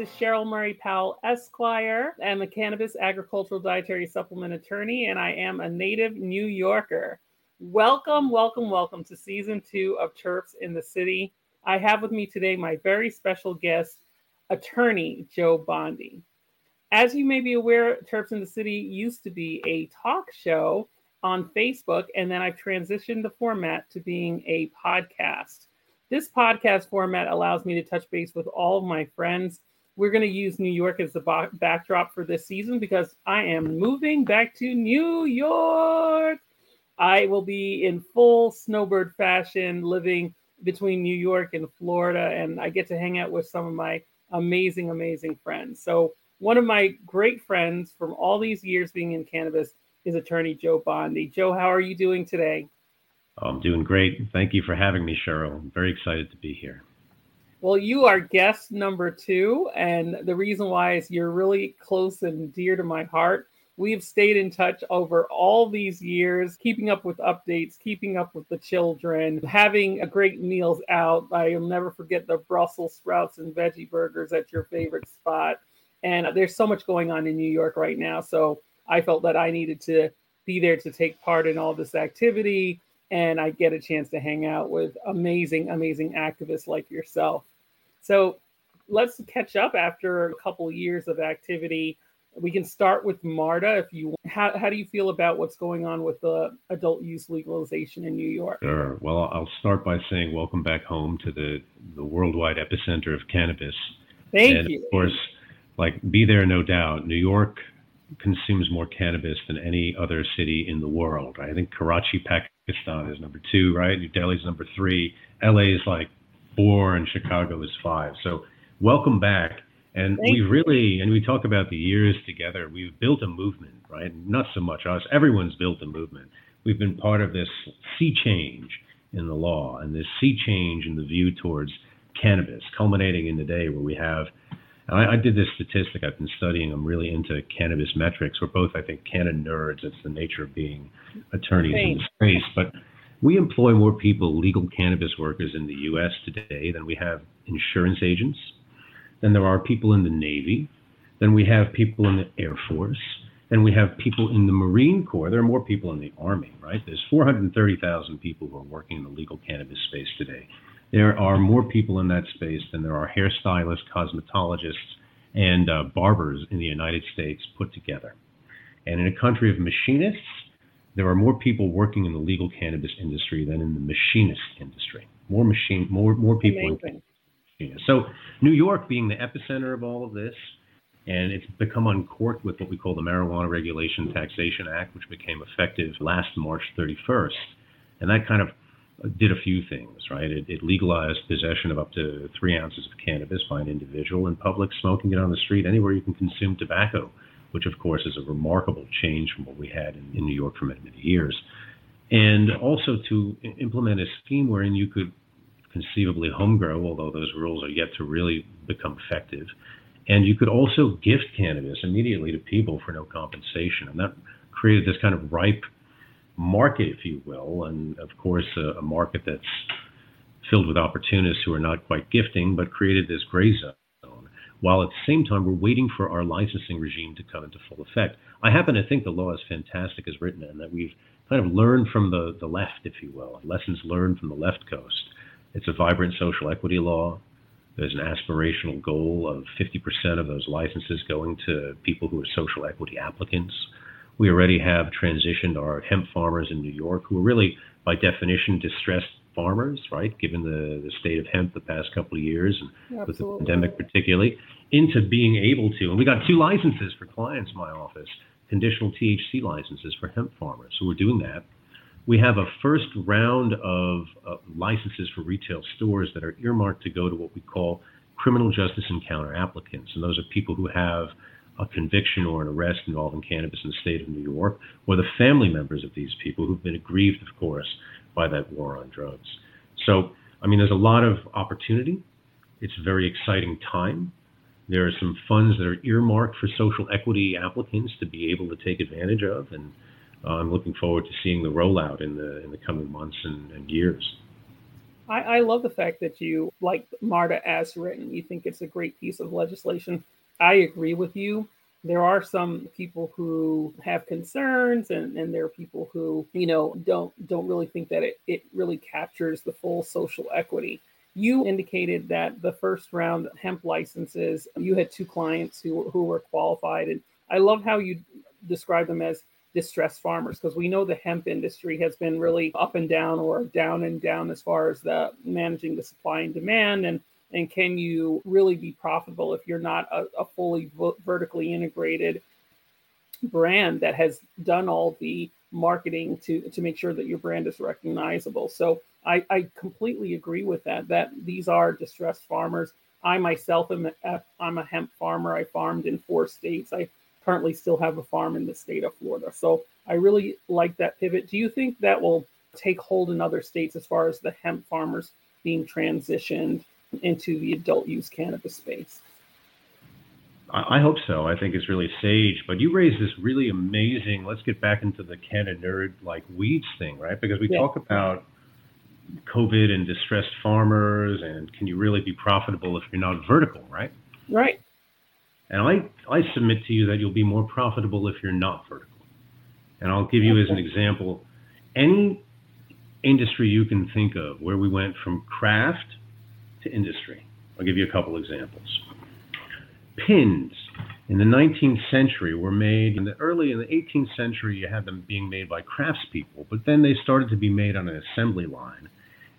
is Scheril Murray Powell Esquire. I'm a cannabis agricultural dietary supplement attorney, and I am a native New Yorker. Welcome, welcome, welcome to season two of Terps in the City. I have with me today my very special guest, attorney Joe Bondy. As you may be aware, Terps in the City used to be a talk show on Facebook, and then I've transitioned the format to being a podcast. This podcast format allows me to touch base with all of my friends. We're going to use New York as the backdrop for this season because I am moving back to New York. I will be in full snowbird fashion living between New York and Florida, and I get to hang out with some of my amazing, amazing friends. So, one of my great friends from all these years being in cannabis is attorney Joe Bondy. Joe, how are you doing today? I'm doing great. Thank you for having me, Scheril. I'm very excited to be here. Well, you are guest number two. And the reason why is you're really close and dear to my heart. We've stayed in touch over all these years, keeping up with updates, keeping up with the children, having a great meals out. I'll never forget the Brussels sprouts and veggie burgers at your favorite spot. And there's so much going on in New York right now. So I felt that I needed to be there to take part in all this activity and I get a chance to hang out with amazing, amazing activists like yourself. So let's catch up after a couple years of activity. We can start with MRTA if you how how do you feel about what's going on with the adult use legalization in New York? Sure. Well, I'll start by saying welcome back home to the the worldwide epicenter of cannabis. Thank and you. Of course, like be there no doubt. New York consumes more cannabis than any other city in the world. I think Karachi, Pakistan is number two, right? New Delhi is number three. LA is like four, and Chicago is five. So welcome back. And Thank we've really, and we talk about the years together, we've built a movement, right? Not so much us, everyone's built a movement. We've been part of this sea change in the law and this sea change in the view towards cannabis, culminating in the day where we have I, I, did this statistic. I've been studying. I'm really into cannabis metrics. We're both, I think, canon nerds. It's the nature of being attorneys in the space. But we employ more people, legal cannabis workers in the U.S. today than we have insurance agents, than there are people in the Navy, than we have people in the Air Force, and we have people in the Marine Corps. There are more people in the Army, right? There's 430,000 people who are working in the legal cannabis space today there are more people in that space than there are hairstylists, cosmetologists, and uh, barbers in the United States put together. And in a country of machinists, there are more people working in the legal cannabis industry than in the machinist industry. More machine, more more people. So New York being the epicenter of all of this, and it's become uncorked with what we call the Marijuana Regulation Taxation Act, which became effective last March 31st, and that kind of did a few things, right? It, it, legalized possession of up to three ounces of cannabis by an individual in public, smoking it on the street anywhere you can consume tobacco, which of course is a remarkable change from what we had in, in New York for many, many years. And also to implement a scheme wherein you could conceivably home grow, although those rules are yet to really become effective. And you could also gift cannabis immediately to people for no compensation. And that created this kind of ripe market, if you will, and of course, a, a market that's filled with opportunists who are not quite gifting, but created this gray zone. While at the same time, we're waiting for our licensing regime to come into full effect. I happen to think the law is fantastic as written, and that we've kind of learned from the, the left, if you will, lessons learned from the left coast. It's a vibrant social equity law. There's an aspirational goal of 50% of those licenses going to people who are social equity applicants. We already have transitioned our hemp farmers in New York, who are really, by definition, distressed farmers, right? Given the, the state of hemp the past couple of years, and with the pandemic particularly, into being able to. And we got two licenses for clients in my office, conditional THC licenses for hemp farmers. So we're doing that. We have a first round of uh, licenses for retail stores that are earmarked to go to what we call criminal justice encounter applicants. And those are people who have a conviction or an arrest involving cannabis in the state of New York, or the family members of these people who've been aggrieved, of course, by that war on drugs. So, I mean, there's a lot of opportunity. It's a very exciting time. There are some funds that are earmarked for social equity applicants to be able to take advantage of, and uh, I'm looking forward to seeing the rollout in the in the coming months and, and years. I, I love the fact that you like MRTA as written. You think it's a great piece of legislation. I agree with you. There are some people who have concerns and, and there are people who, you know, don't don't really think that it, it really captures the full social equity. You indicated that the first round hemp licenses, you had two clients who, who were qualified. And I love how you describe them as distressed farmers because we know the hemp industry has been really up and down or down and down as far as the managing the supply and demand and and can you really be profitable if you're not a, a fully vertically integrated brand that has done all the marketing to to make sure that your brand is recognizable? So I, I completely agree with that that these are distressed farmers. I myself am a, i'm a hemp farmer. I farmed in four states. I currently still have a farm in the state of Florida. So I really like that pivot. Do you think that will take hold in other states as far as the hemp farmers being transitioned into the adult use cannabis space? I hope so. I think it's really sage. But you raised this really amazing. Let's get back into the Canna nerd like weeds thing, right? Because we yeah. talk about COVID and distressed farmers, and can you really be profitable if you're not vertical, right? Right. And I, I submit to you that you'll be more profitable if you're not vertical. And I'll give you as an example any industry you can think of where we went from craft to industry. I'll give you a couple examples. Pins in the 19th century were made in the early in the 18th century you had them being made by craftspeople, but then they started to be made on an assembly line.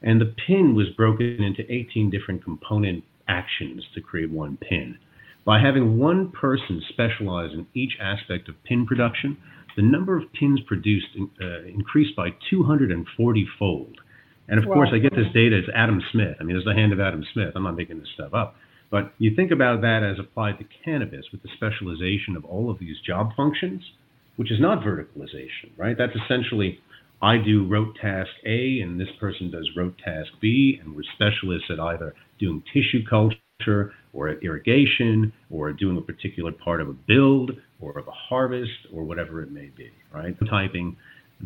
And the pin was broken into 18 different component actions to create one pin. By having one person specialize in each aspect of pin production, the number of pins produced uh, increased by 240 fold. And of wow. course, I get this data, it's Adam Smith. I mean, it's the hand of Adam Smith. I'm not making this stuff up. But you think about that as applied to cannabis with the specialization of all of these job functions, which is not verticalization, right? That's essentially I do rote task A and this person does rote task B, and we're specialists at either doing tissue culture or at irrigation or doing a particular part of a build or of a harvest or whatever it may be, right? Typing,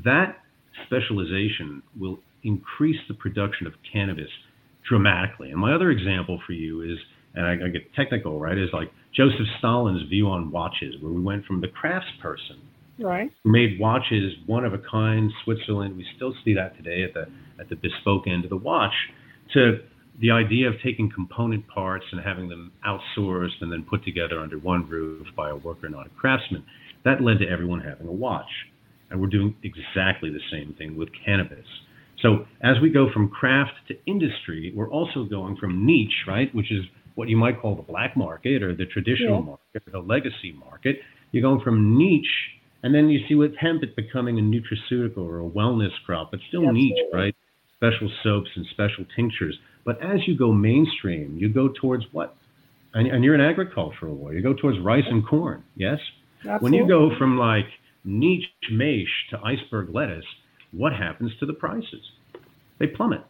that specialization will increase the production of cannabis dramatically. And my other example for you is, and I, I get technical, right, is like Joseph Stalin's view on watches, where we went from the craftsperson right. who made watches one of a kind, Switzerland. We still see that today at the at the bespoke end of the watch. To the idea of taking component parts and having them outsourced and then put together under one roof by a worker, not a craftsman, that led to everyone having a watch. And we're doing exactly the same thing with cannabis. So as we go from craft to industry, we're also going from niche, right, which is what you might call the black market or the traditional yeah. market, the legacy market. You're going from niche, and then you see with hemp it's becoming a nutraceutical or a wellness crop, but still Absolutely. niche, right? Special soaps and special tinctures but as you go mainstream, you go towards what? And, and you're an agricultural lawyer. You go towards rice and corn. Yes. Absolutely. When you go from like niche maiche to iceberg lettuce, what happens to the prices? They plummet.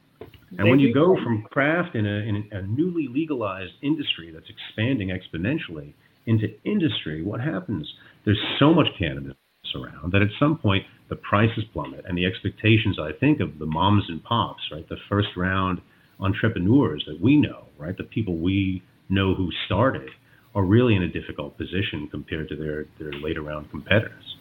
And they when you go from craft in a, in a newly legalized industry that's expanding exponentially into industry, what happens? There's so much cannabis around that at some point the prices plummet and the expectations, I think, of the moms and pops, right? The first round entrepreneurs that we know, right? The people we know who started are really in a difficult position compared to their, their later round competitors.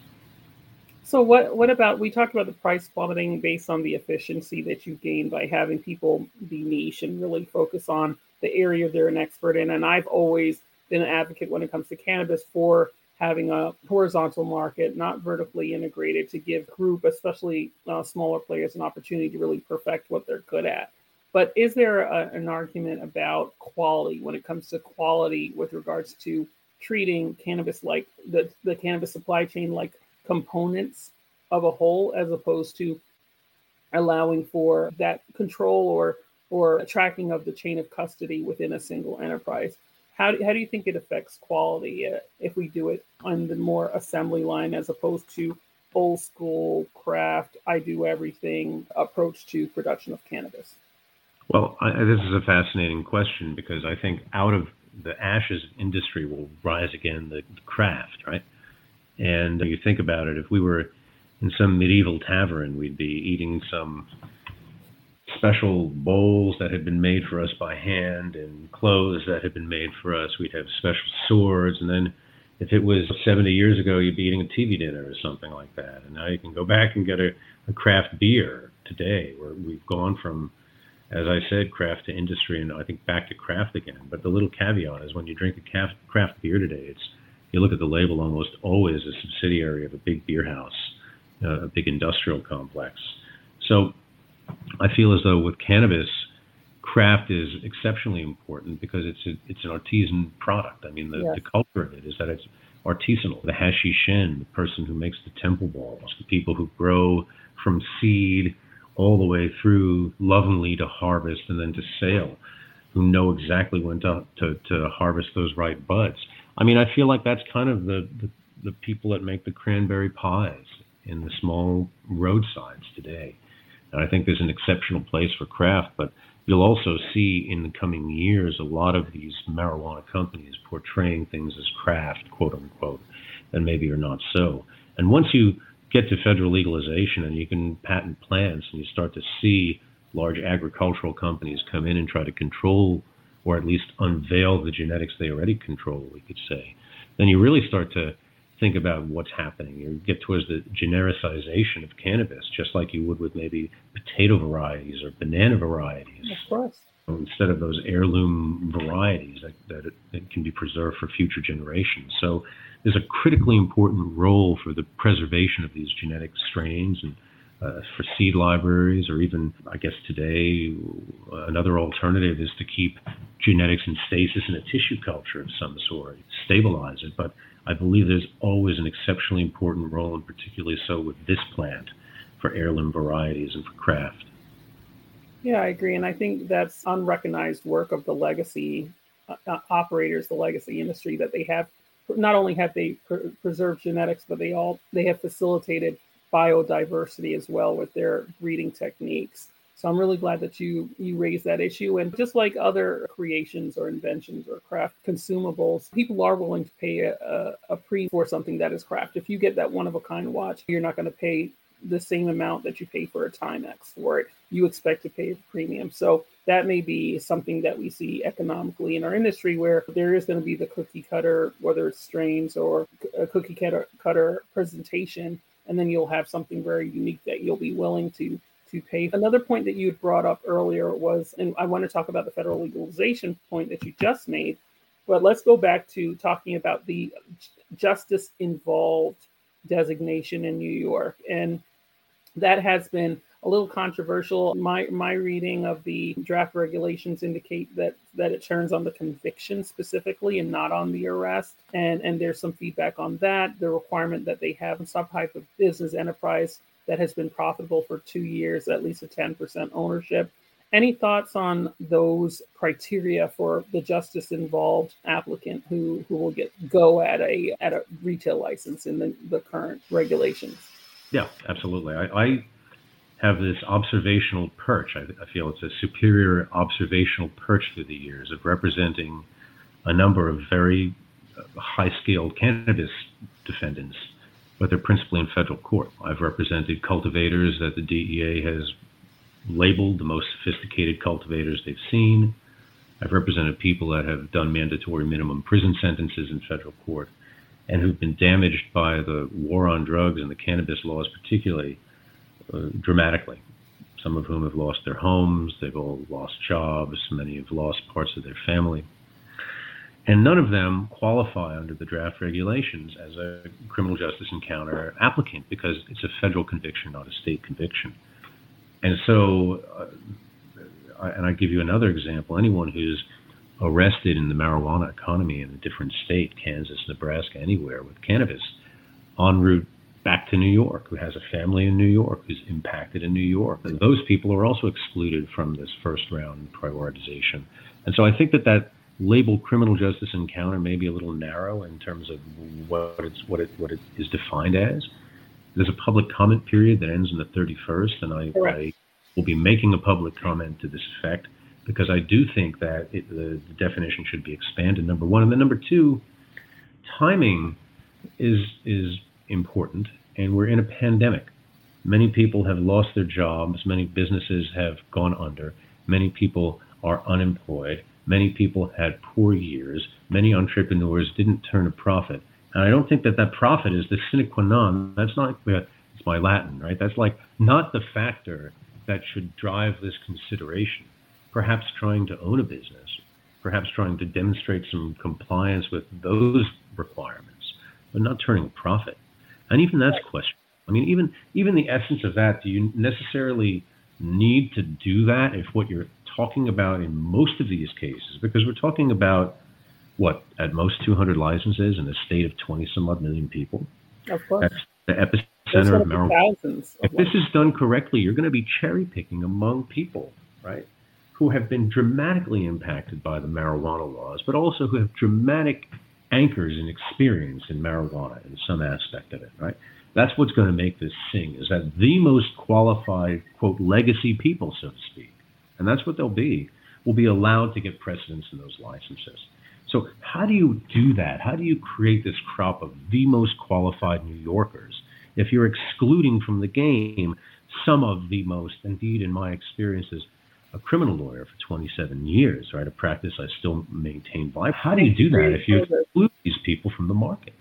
So what what about we talked about the price plummeting based on the efficiency that you gain by having people be niche and really focus on the area they're an expert in. And I've always been an advocate when it comes to cannabis for having a horizontal market, not vertically integrated, to give group, especially uh, smaller players, an opportunity to really perfect what they're good at. But is there a, an argument about quality when it comes to quality with regards to treating cannabis like the, the cannabis supply chain like components of a whole as opposed to allowing for that control or or tracking of the chain of custody within a single enterprise? How do, how do you think it affects quality uh, if we do it on the more assembly line as opposed to old school craft, I do everything approach to production of cannabis? Well, I, this is a fascinating question because I think out of the ashes of industry will rise again the, the craft, right? And you think about it, if we were in some medieval tavern, we'd be eating some special bowls that had been made for us by hand and clothes that had been made for us. We'd have special swords. And then if it was 70 years ago, you'd be eating a TV dinner or something like that. And now you can go back and get a, a craft beer today, where we've gone from, as I said, craft to industry and I think back to craft again. But the little caveat is when you drink a craft, craft beer today, it's you look at the label almost always a subsidiary of a big beer house, uh, a big industrial complex. So I feel as though with cannabis, craft is exceptionally important because it's a, it's an artisan product. I mean, the, yes. the culture of it is that it's artisanal. The hashishin, the person who makes the temple balls, the people who grow from seed all the way through lovingly to harvest and then to sale, who know exactly when to, to, to harvest those right buds. I mean, I feel like that's kind of the, the, the people that make the cranberry pies in the small roadsides today. And I think there's an exceptional place for craft, but you'll also see in the coming years a lot of these marijuana companies portraying things as craft, quote unquote, and maybe are not so. And once you get to federal legalization and you can patent plants and you start to see large agricultural companies come in and try to control or at least unveil the genetics they already control, we could say, then you really start to think about what's happening. You get towards the genericization of cannabis, just like you would with maybe potato varieties or banana varieties. Of course. Instead of those heirloom varieties that, that, that can be preserved for future generations. So there's a critically important role for the preservation of these genetic strains and uh, for seed libraries, or even, I guess today, another alternative is to keep genetics in stasis in a tissue culture of some sort, stabilize it. But I believe there's always an exceptionally important role, and particularly so with this plant, for heirloom varieties and for craft. Yeah, I agree. And I think that's unrecognized work of the legacy uh, uh operators, the legacy industry that they have. Not only have they pr- preserved genetics, but they all they have facilitated biodiversity as well with their breeding techniques. So I'm really glad that you you raised that issue. And just like other creations or inventions or craft consumables, people are willing to pay a, a, pre for something that is craft. If you get that one of a kind watch, you're not going to pay the same amount that you pay for a Timex for it. You expect to pay a premium. So that may be something that we see economically in our industry where there is going to be the cookie cutter, whether it's strains or a cookie cutter, cutter presentation, and then you'll have something very unique that you'll be willing to to pay. Another point that you had brought up earlier was, and I want to talk about the federal legalization point that you just made, but let's go back to talking about the justice involved designation in New York. And that has been a little controversial. My my reading of the draft regulations indicate that that it turns on the conviction specifically and not on the arrest. And and there's some feedback on that. The requirement that they have some type of business enterprise that has been profitable for two years, at least a 10% ownership. Any thoughts on those criteria for the justice involved applicant who, who will get go at a at a retail license in the, the current regulations? Yeah, absolutely. I, I have this observational perch. I, I feel it's a superior observational perch through the years of representing a number of very uh, high skilled cannabis defendants but they're principally in federal court. I've represented cultivators that the DEA has labeled the most sophisticated cultivators they've seen. I've represented people that have done mandatory minimum prison sentences in federal court and who've been damaged by the war on drugs and the cannabis laws, particularly uh, dramatically. Some of whom have lost their homes, they've all lost jobs, many have lost parts of their family. And none of them qualify under the draft regulations as a criminal justice encounter applicant because it's a federal conviction, not a state conviction. And so, uh, and I give you another example anyone who's arrested in the marijuana economy in a different state, Kansas, Nebraska, anywhere with cannabis, en route back to New York, who has a family in New York, who's impacted in New York. And those people are also excluded from this first round prioritization. And so I think that that label criminal justice encounter may be a little narrow in terms of what it's what it what it is defined as. There's a public comment period that ends on the 31st, and I, I will be making a public comment to this effect because I do think that it, the, the definition should be expanded. Number one, and then number two, timing is is important, and we're in a pandemic. Many people have lost their jobs. Many businesses have gone under. Many people are unemployed. Many people had poor years. Many entrepreneurs didn't turn a profit. And I don't think that that profit is the sine qua non. That's not, uh, it's my Latin, right? That's like not the factor that should drive this consideration. Perhaps trying to own a business, perhaps trying to demonstrate some compliance with those requirements, but not turning a profit. And even that's questionable. I mean, even even the essence of that, do you necessarily need to do that if what you're talking about in most of these cases, because we're talking about what at most 200 licenses in a state of 20 some odd million people. Of course. That's the epicenter of marijuana. If this is done correctly, you're going to be cherry picking among people, right, who have been dramatically impacted by the marijuana laws, but also who have dramatic anchors and experience in marijuana in some aspect of it, right? That's what's going to make this sing, is that the most qualified, quote, legacy people, so to speak, and that's what they'll be, will be allowed to get precedence in those licenses. So, how do you do that? How do you create this crop of the most qualified New Yorkers if you're excluding from the game some of the most, indeed, in my experience as a criminal lawyer for 27 years, right? A practice I still maintain by. How do you do that if you exclude these people from the market?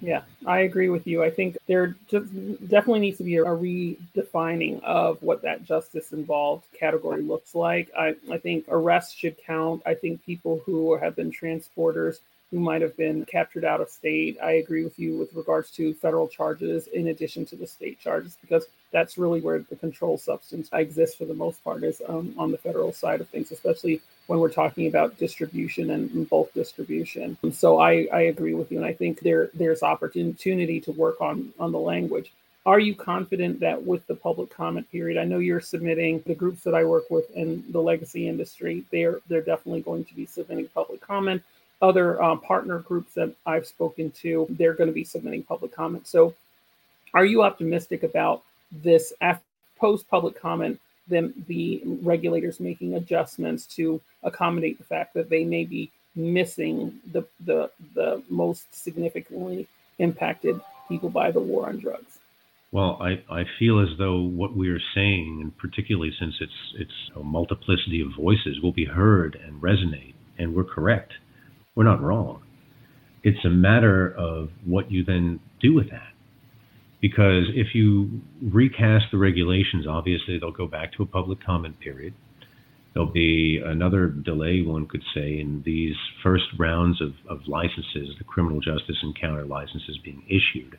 Yeah, I agree with you. I think there definitely needs to be a redefining of what that justice involved category looks like. I, I think arrests should count. I think people who have been transporters who might have been captured out of state. I agree with you with regards to federal charges in addition to the state charges, because that's really where the control substance exists for the most part is um, on the federal side of things, especially when we're talking about distribution and bulk distribution. And so I, I agree with you, and I think there there's opportunity to work on on the language. Are you confident that with the public comment period, I know you're submitting the groups that I work with in the legacy industry, they're they're definitely going to be submitting public comment other uh, partner groups that I've spoken to, they're going to be submitting public comment. So, are you optimistic about this post public comment? Them the regulators making adjustments to accommodate the fact that they may be missing the the the most significantly impacted people by the war on drugs. Well, I, I feel as though what we are saying, and particularly since it's it's a multiplicity of voices, will be heard and resonate, and we're correct. We're not wrong. It's a matter of what you then do with that. Because if you recast the regulations, obviously they'll go back to a public comment period. There'll be another delay, one could say, in these first rounds of, of licenses, the criminal justice encounter licenses being issued.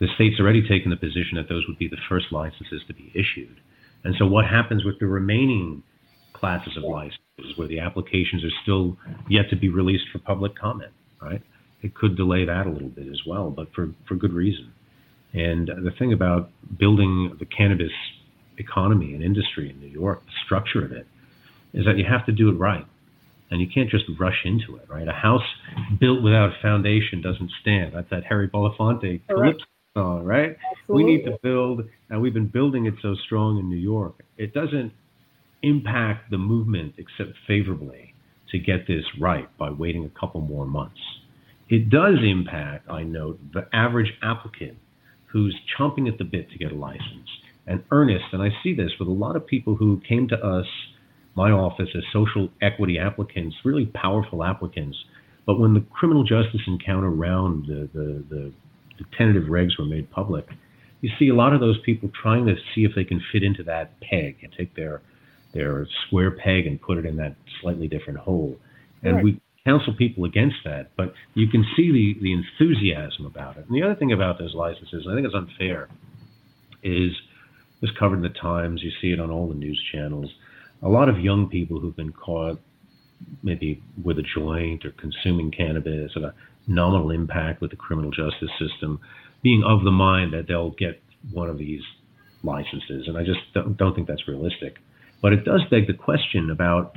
The state's already taken the position that those would be the first licenses to be issued. And so, what happens with the remaining classes of licenses? Where the applications are still yet to be released for public comment, right? It could delay that a little bit as well, but for, for good reason. And the thing about building the cannabis economy and industry in New York, the structure of it, is that you have to do it right. And you can't just rush into it, right? A house built without a foundation doesn't stand. That's that Harry Belafonte song, right? Absolutely. We need to build, and we've been building it so strong in New York. It doesn't impact the movement except favorably to get this right by waiting a couple more months. It does impact, I note, the average applicant who's chomping at the bit to get a license. And earnest, and I see this with a lot of people who came to us, my office, as social equity applicants, really powerful applicants. But when the criminal justice encounter round, the, the, the, the tentative regs were made public, you see a lot of those people trying to see if they can fit into that peg and take their their square peg and put it in that slightly different hole. And right. we counsel people against that, but you can see the, the enthusiasm about it. And the other thing about those licenses, I think it's unfair, is this covered in the Times, you see it on all the news channels. A lot of young people who've been caught maybe with a joint or consuming cannabis at a nominal impact with the criminal justice system being of the mind that they'll get one of these licenses. And I just don't, don't think that's realistic. But it does beg the question about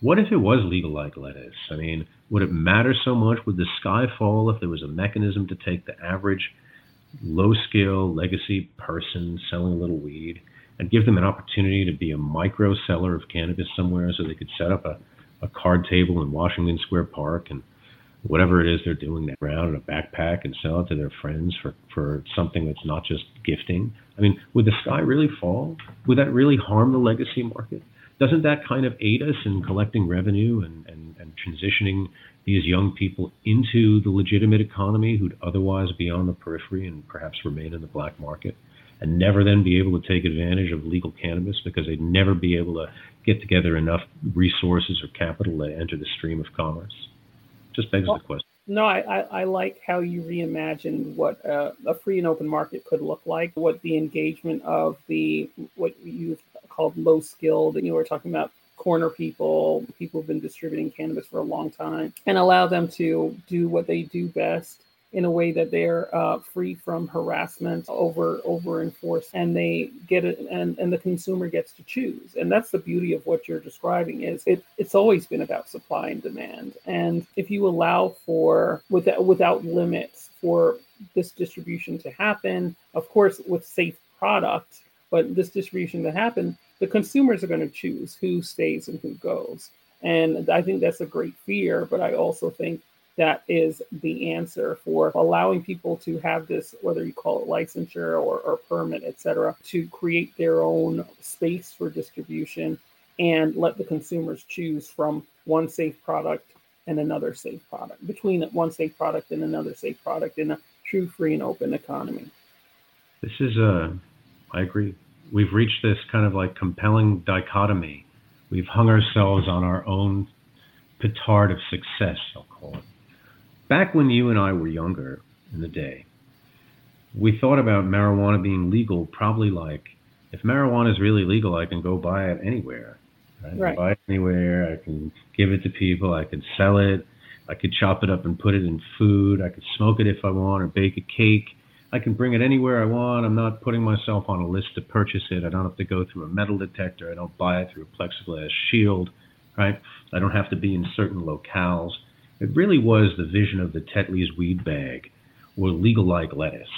what if it was legal like lettuce? I mean, would it matter so much? Would the sky fall if there was a mechanism to take the average low skill legacy person selling a little weed and give them an opportunity to be a micro seller of cannabis somewhere so they could set up a, a card table in Washington Square Park and whatever it is they're doing now around in a backpack and sell it to their friends for, for something that's not just gifting. I mean, would the sky really fall? Would that really harm the legacy market? Doesn't that kind of aid us in collecting revenue and, and, and transitioning these young people into the legitimate economy who'd otherwise be on the periphery and perhaps remain in the black market? and never then be able to take advantage of legal cannabis because they'd never be able to get together enough resources or capital to enter the stream of commerce? Just begs well, the question. No, I, I, I, like how you reimagined what uh, a free and open market could look like, what the engagement of the what you've called low skilled, you know, we're talking about corner people, people who've been distributing cannabis for a long time, and allow them to do what they do best in a way that they're uh, free from harassment over over enforced and they get it and, and the consumer gets to choose. And that's the beauty of what you're describing is it, it's always been about supply and demand. And if you allow for without without limits for this distribution to happen of course with safe product but this distribution to happen the consumers are going to choose who stays and who goes. And i think that's a great fear but i also think that is the answer for allowing people to have this, whether you call it licensure or, or permit, et cetera, to create their own space for distribution and let the consumers choose from one safe product and another safe product, between one safe product and another safe product in a true free and open economy. This is a, I agree. We've reached this kind of like compelling dichotomy. We've hung ourselves on our own petard of success, I'll call it back when you and I were younger in the day, we thought about marijuana being legal probably like if marijuana is really legal, I can go buy it anywhere. Right? right. buy it anywhere. I can give it to people. I can sell it. I could chop it up and put it in food. I could smoke it if I want or bake a cake. I can bring it anywhere I want. I'm not putting myself on a list to purchase it. I don't have to go through a metal detector. I don't buy it through a plexiglass shield, right? I don't have to be in certain locales. It really was the vision of the Tetley's weed bag or legal like lettuce.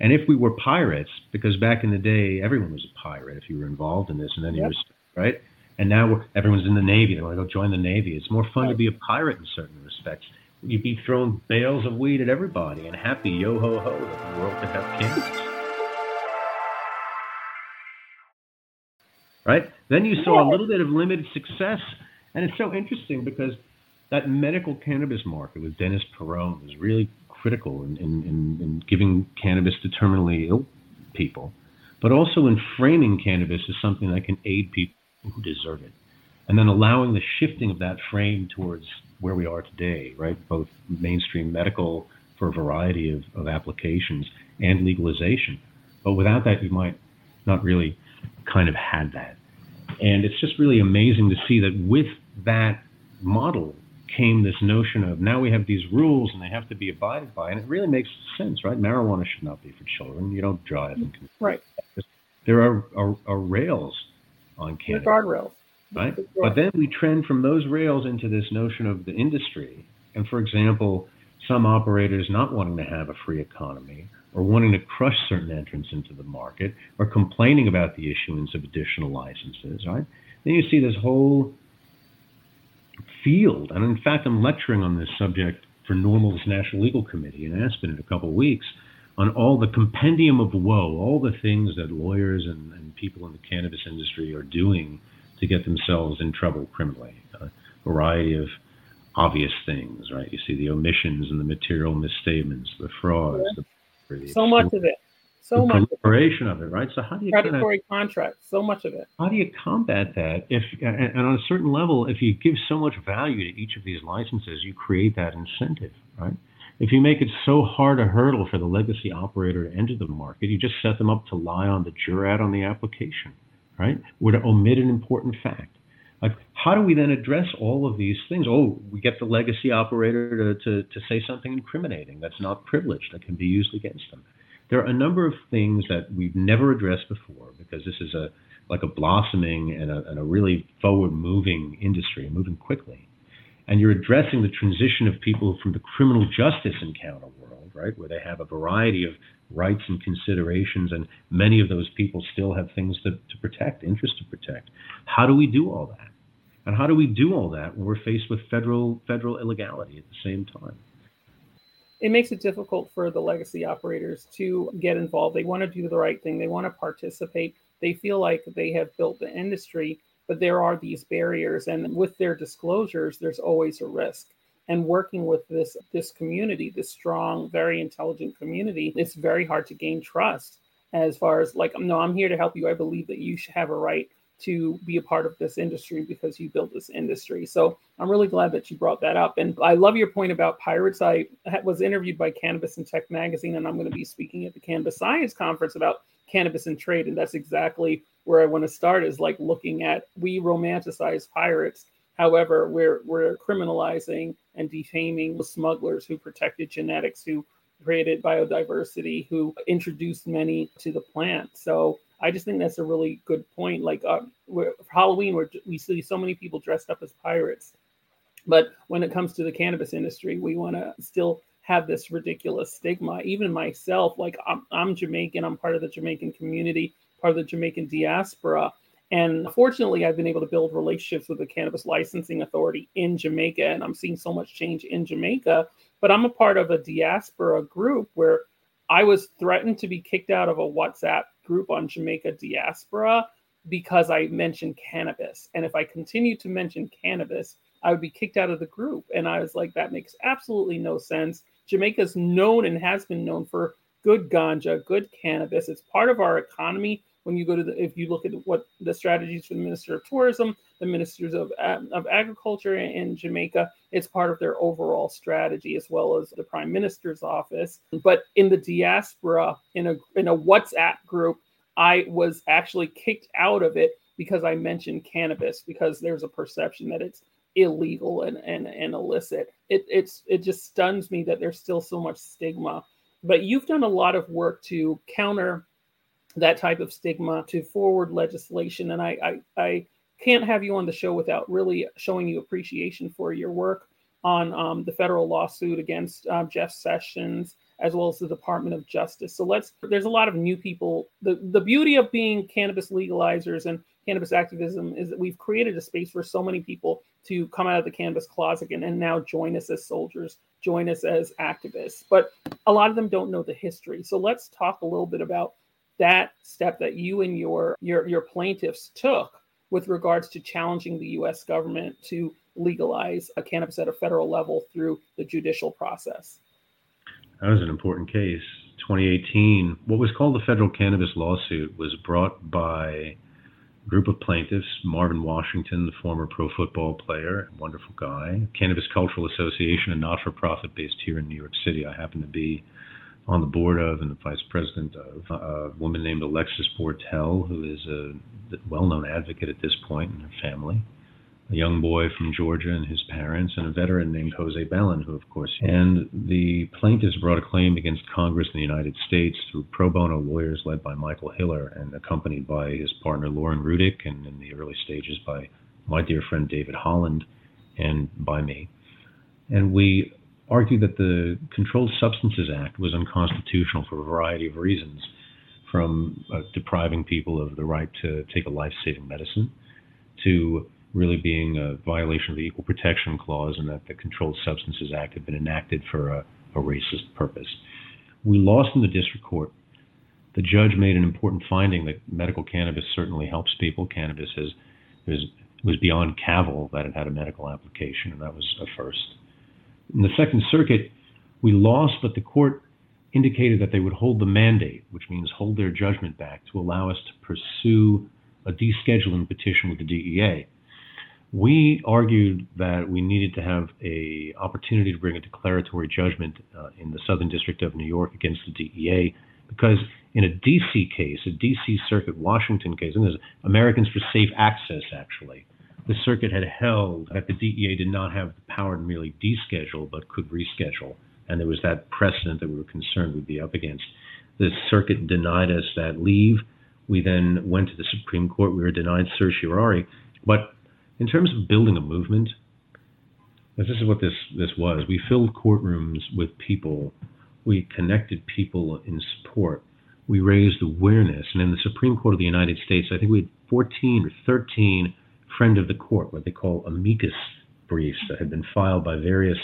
And if we were pirates, because back in the day, everyone was a pirate if you were involved in this, and then yep. you were, right? And now everyone's in the Navy. They want to oh, go join the Navy. It's more fun right. to be a pirate in certain respects. You'd be throwing bales of weed at everybody and happy yo ho ho that the world could have cannabis. Right? Then you saw a little bit of limited success. And it's so interesting because that medical cannabis market with Dennis Peron was really critical in, in, in, in giving cannabis to terminally ill people, but also in framing cannabis as something that can aid people who deserve it. And then allowing the shifting of that frame towards where we are today, right? Both mainstream medical for a variety of, of applications and legalization. But without that, you might not really kind of had that. And it's just really amazing to see that with that model came this notion of now we have these rules and they have to be abided by, and it really makes sense, right? Marijuana should not be for children. You don't drive and right. There are, are, are rails on cannabis, guardrails, right? But then we trend from those rails into this notion of the industry, and for example, some operators not wanting to have a free economy or wanting to crush certain entrants into the market or complaining about the issuance of additional licenses, right? Then you see this whole field. And in fact, I'm lecturing on this subject for NORML's National Legal Committee in Aspen in a couple of weeks on all the compendium of woe, all the things that lawyers and, and people in the cannabis industry are doing to get themselves in trouble criminally. A variety of obvious things, right? You see the omissions and the material misstatements, the frauds. Yeah. The, so much of it so the much proliferation of it, right? So how do you predatory kind of, contracts? So much of it. How do you combat that? If and, and on a certain level, if you give so much value to each of these licenses, you create that incentive, right? If you make it so hard a hurdle for the legacy operator to enter the market, you just set them up to lie on the jurat on the application, right? Or to omit an important fact. Like, how do we then address all of these things? Oh, we get the legacy operator to, to, to say something incriminating that's not privileged, that can be used against them there are a number of things that we've never addressed before because this is a like a blossoming and a, and a really forward moving industry, moving quickly. And you're addressing the transition of people from the criminal justice encounter world, right, where they have a variety of rights and considerations, and many of those people still have things to, to protect, interests to protect. How do we do all that? And how do we do all that when we're faced with federal federal illegality at the same time? It makes it difficult for the legacy operators to get involved. They want to do the right thing. They want to participate. They feel like they have built the industry, but there are these barriers and with their disclosures there's always a risk and working with this this community this strong very intelligent community it's very hard to gain trust as far as like no i'm here to help you i believe that you should have a right to be a part of this industry because you built this industry so i'm really glad that you brought that up and i love your point about pirates i was interviewed by cannabis and tech magazine and i'm going to be speaking at the cannabis science conference about cannabis and trade and that's exactly where I want to start is like looking at we romanticize pirates. However, we're we're criminalizing and defaming the smugglers who protected genetics, who created biodiversity, who introduced many to the plant. So I just think that's a really good point. Like uh, for Halloween, we we see so many people dressed up as pirates, but when it comes to the cannabis industry, we want to still have this ridiculous stigma. Even myself, like I'm, I'm Jamaican, I'm part of the Jamaican community part of the Jamaican diaspora. And fortunately, I've been able to build relationships with the Cannabis Licensing Authority in Jamaica, and I'm seeing so much change in Jamaica. But I'm a part of a diaspora group where I was threatened to be kicked out of a WhatsApp group on Jamaica diaspora because I mentioned cannabis. And if I continue to mention cannabis, I would be kicked out of the group. And I was like, that makes absolutely no sense. Jamaica's known and has been known for good ganja, good cannabis. It's part of our economy. When you go to the, if you look at what the strategies for the Minister of Tourism, the Ministers of, of Agriculture in Jamaica, it's part of their overall strategy as well as the Prime Minister's office. But in the diaspora, in a in a WhatsApp group, I was actually kicked out of it because I mentioned cannabis because there's a perception that it's illegal and, and, and illicit. It it's it just stuns me that there's still so much stigma but you've done a lot of work to counter that type of stigma, to forward legislation, and I, I, I can't have you on the show without really showing you appreciation for your work on um, the federal lawsuit against uh, Jeff Sessions as well as the Department of Justice. So let's there's a lot of new people. The the beauty of being cannabis legalizers and cannabis activism is that we've created a space for so many people to come out of the cannabis closet and, and now join us as soldiers, join us as activists. But a lot of them don't know the history. So let's talk a little bit about that step that you and your your your plaintiffs took with regards to challenging the US government to legalize a cannabis at a federal level through the judicial process. That was an important case. 2018, what was called the federal cannabis lawsuit was brought by a group of plaintiffs Marvin Washington, the former pro football player, wonderful guy, Cannabis Cultural Association, a not for profit based here in New York City. I happen to be on the board of and the vice president of a woman named Alexis Bortell, who is a well known advocate at this point in her family a young boy from Georgia and his parents, and a veteran named Jose Belen, who, of course, and the plaintiffs brought a claim against Congress in the United States through pro bono lawyers led by Michael Hiller and accompanied by his partner Lauren Rudick, and in the early stages by my dear friend David Holland, and by me. And we argued that the Controlled Substances Act was unconstitutional for a variety of reasons, from uh, depriving people of the right to take a life saving medicine to really being a violation of the Equal Protection Clause and that the Controlled Substances Act had been enacted for a, a racist purpose. We lost in the district court. The judge made an important finding that medical cannabis certainly helps people. Cannabis was beyond cavil that it had a medical application, and that was a first. In the Second Circuit, we lost, but the court indicated that they would hold the mandate, which means hold their judgment back, to allow us to pursue a descheduling petition with the DEA. We argued that we needed to have a opportunity to bring a declaratory judgment uh, in the Southern District of New York against the DEA because in a DC case, a DC Circuit Washington case, and there's Americans for Safe Access actually, the circuit had held that the DEA did not have the power to merely deschedule but could reschedule, and there was that precedent that we were concerned we'd be up against. The circuit denied us that leave. We then went to the Supreme Court. We were denied certiorari, but in terms of building a movement, this is what this this was. We filled courtrooms with people. We connected people in support. We raised awareness. And in the Supreme Court of the United States, I think we had 14 or 13 friend of the court, what they call amicus briefs that had been filed by various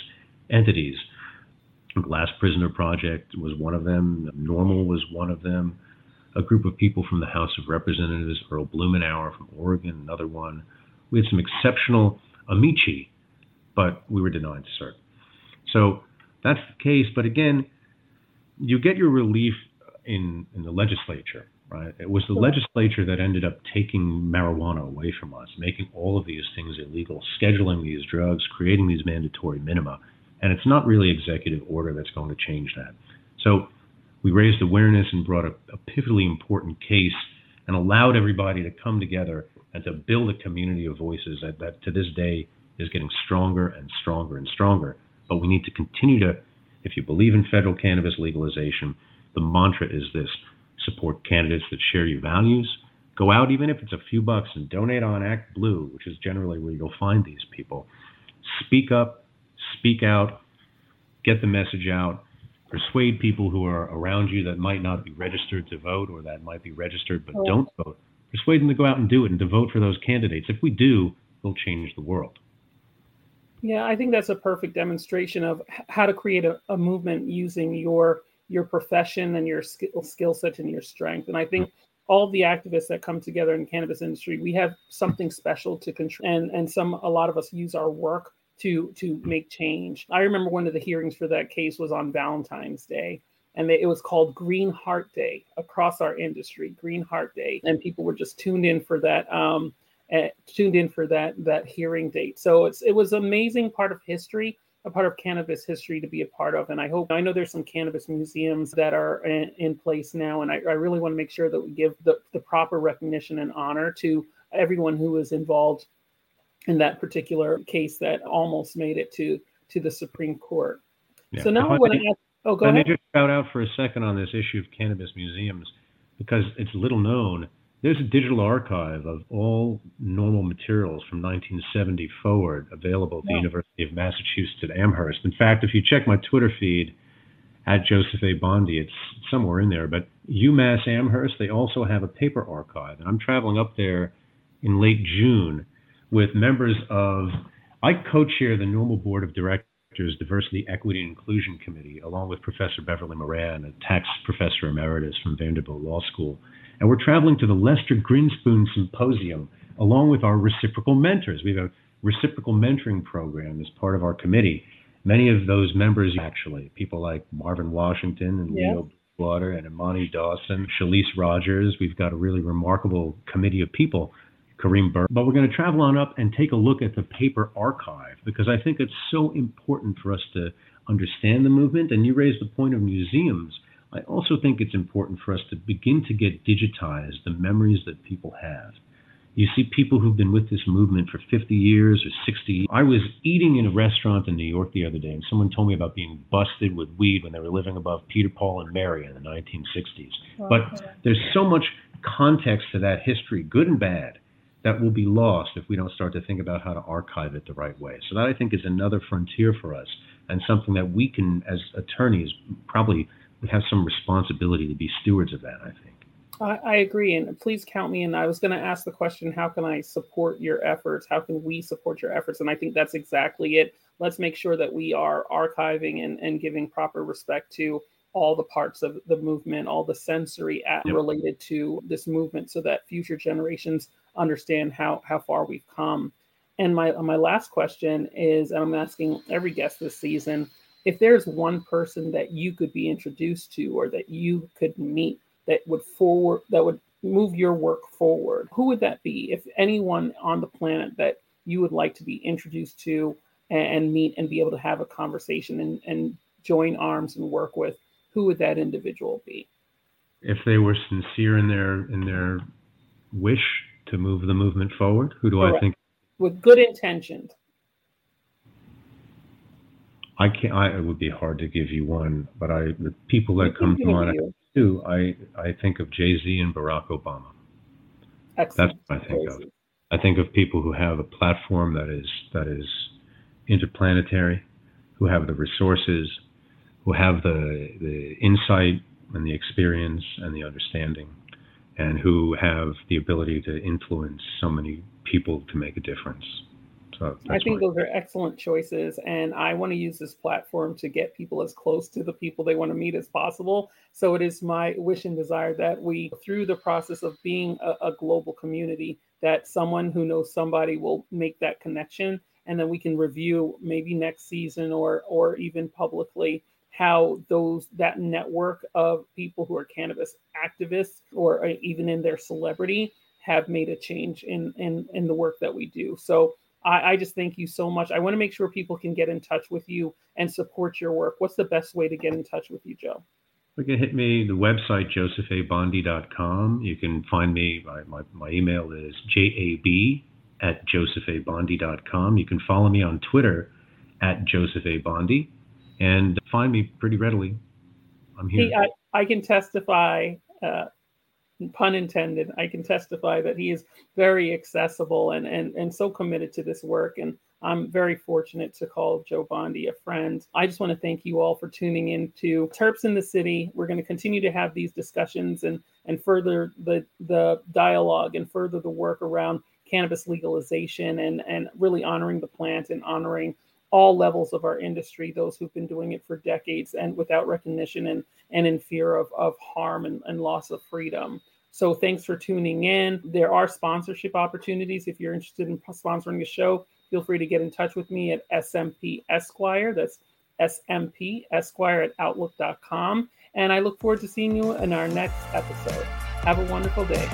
entities. Last Prisoner Project was one of them. NORML was one of them. A group of people from the House of Representatives, Earl Blumenauer from Oregon, another one. We had some exceptional amici, but we were denied cert. So that's the case. But again, you get your relief in, in the legislature, right? It was the legislature that ended up taking marijuana away from us, making all of these things illegal, scheduling these drugs, creating these mandatory minima. And it's not really executive order that's going to change that. So we raised awareness and brought a, a pivotally important case and allowed everybody to come together and to build a community of voices that, that to this day is getting stronger and stronger and stronger. But we need to continue to, if you believe in federal cannabis legalization, the mantra is this support candidates that share your values. Go out, even if it's a few bucks, and donate on ActBlue, which is generally where you'll find these people. Speak up, speak out, get the message out, persuade people who are around you that might not be registered to vote or that might be registered but don't vote. Persuade them to go out and do it and to vote for those candidates. If we do, we'll change the world. Yeah, I think that's a perfect demonstration of how to create a, a movement using your your profession and your skill skill set and your strength. And I think all the activists that come together in the cannabis industry, we have something special to control, and and some a lot of us use our work to to make change. I remember one of the hearings for that case was on Valentine's Day, and they, it was called Green Heart Day across our industry. Green Heart Day, and people were just tuned in for that. Um, uh, tuned in for that that hearing date. So it's it was amazing part of history, a part of cannabis history to be a part of. And I hope I know there's some cannabis museums that are in, in place now, and I, I really want to make sure that we give the, the proper recognition and honor to everyone who was involved in that particular case that almost made it to to the Supreme Court. Yeah. So now I want to ask. Oh, go Let ahead. me just shout out for a second on this issue of cannabis museums because it's little known there's a digital archive of all NORML materials from 1970 forward available at the yeah. University of Massachusetts at Amherst. In fact, if you check my Twitter feed at Joseph A. Bondy, it's somewhere in there. But UMass Amherst, they also have a paper archive. And I'm traveling up there in late June with members of, I co chair the NORML Board of Directors. Diversity, Equity, and Inclusion Committee, along with Professor Beverly Moran, a tax professor emeritus from Vanderbilt Law School. And we're traveling to the Lester Grinspoon Symposium along with our reciprocal mentors. We have a reciprocal mentoring program as part of our committee. Many of those members, actually, people like Marvin Washington and yeah. Leo Water and Imani Dawson, Shalise Rogers. We've got a really remarkable committee of people, Kareem Burke. But we're going to travel on up and take a look at the paper archive because I think it's so important for us to understand the movement. And you raised the point of museums. I also think it's important for us to begin to get digitized the memories that people have. You see people who've been with this movement for 50 years or 60 years. I was eating in a restaurant in New York the other day, and someone told me about being busted with weed when they were living above Peter, Paul, and Mary in the 1960s. But there's so much context to that history, good and bad, that will be lost if we don't start to think about how to archive it the right way. So that I think is another frontier for us and something that we can, as attorneys, probably we have some responsibility to be stewards of that, I think. I, I agree. And please count me in. I was going to ask the question how can I support your efforts? How can we support your efforts? And I think that's exactly it. Let's make sure that we are archiving and, and giving proper respect to all the parts of the movement, all the sensory at, yep. related to this movement, so that future generations understand how how far we've come. And my my last question is, and I'm asking every guest this season, if there's one person that you could be introduced to or that you could meet that would forward that would move your work forward who would that be? If anyone on the planet that you would like to be introduced to and, meet and be able to have a conversation and, and join arms and work with who would that individual be? If they were sincere in their in their wish to move the movement forward who do Correct. i think? With good intentions I can't. I, it would be hard to give you one, but I the people that come to mind too. I I think of Jay Z and Barack Obama. Excellent. That's what I think of. I think of people who have a platform that is that is interplanetary, who have the resources, who have the the insight and the experience and the understanding, and who have the ability to influence so many people to make a difference. So I think those are excellent choices. And I want to use this platform to get people as close to the people they want to meet as possible. So it is my wish and desire that we, through the process of being a, a global community, that someone who knows somebody will make that connection. And then we can review maybe next season or or even publicly how those that network of people who are cannabis activists or uh, even in their celebrity have made a change in in in the work that we do. So I, I just thank you so much. I want to make sure people can get in touch with you and support your work. What's the best way to get in touch with you, Joe? You can hit me, the website, josephabondy.com. You can find me, my, my, my email is jab at josephabondy.com. You can follow me on Twitter at josephabondy and find me pretty readily. I'm here. I, I can testify uh, pun intended, I can testify that he is very accessible and, and, and so committed to this work. And I'm very fortunate to call Joe Bondy a friend. I just want to thank you all for tuning in to Terps in the City. We're going to continue to have these discussions and, and further the, the dialogue and further the work around cannabis legalization and, and really honoring the plant and honoring all levels of our industry, those who've been doing it for decades and without recognition and, and in fear of, of harm and, and loss of freedom. So thanks for tuning in. There are sponsorship opportunities. If you're interested in sponsoring a show, feel free to get in touch with me at SMP Esquire. That's SMP Esquire at Outlook.com. And I look forward to seeing you in our next episode. Have a wonderful day.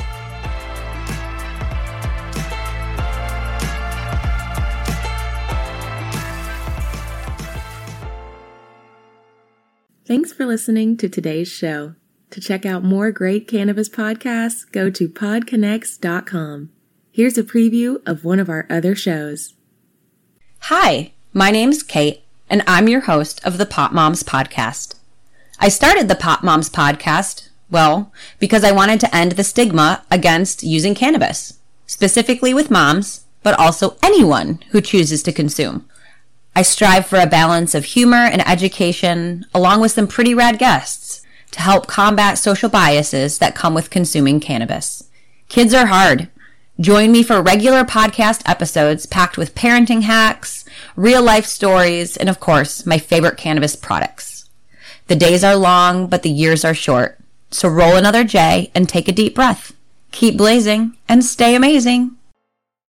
Thanks for listening to today's show. To check out more great cannabis podcasts, go to podconx.com. Here's a preview of one of our other shows. Hi, my name's Kate, and I'm your host of the Pop Moms Podcast. I started the Pop Moms Podcast, well, because I wanted to end the stigma against using cannabis, specifically with moms, but also anyone who chooses to consume. I strive for a balance of humor and education, along with some pretty rad guests to help combat social biases that come with consuming cannabis. Kids are hard. Join me for regular podcast episodes packed with parenting hacks, real life stories, and of course, my favorite cannabis products. The days are long, but the years are short. So roll another J and take a deep breath. Keep blazing and stay amazing.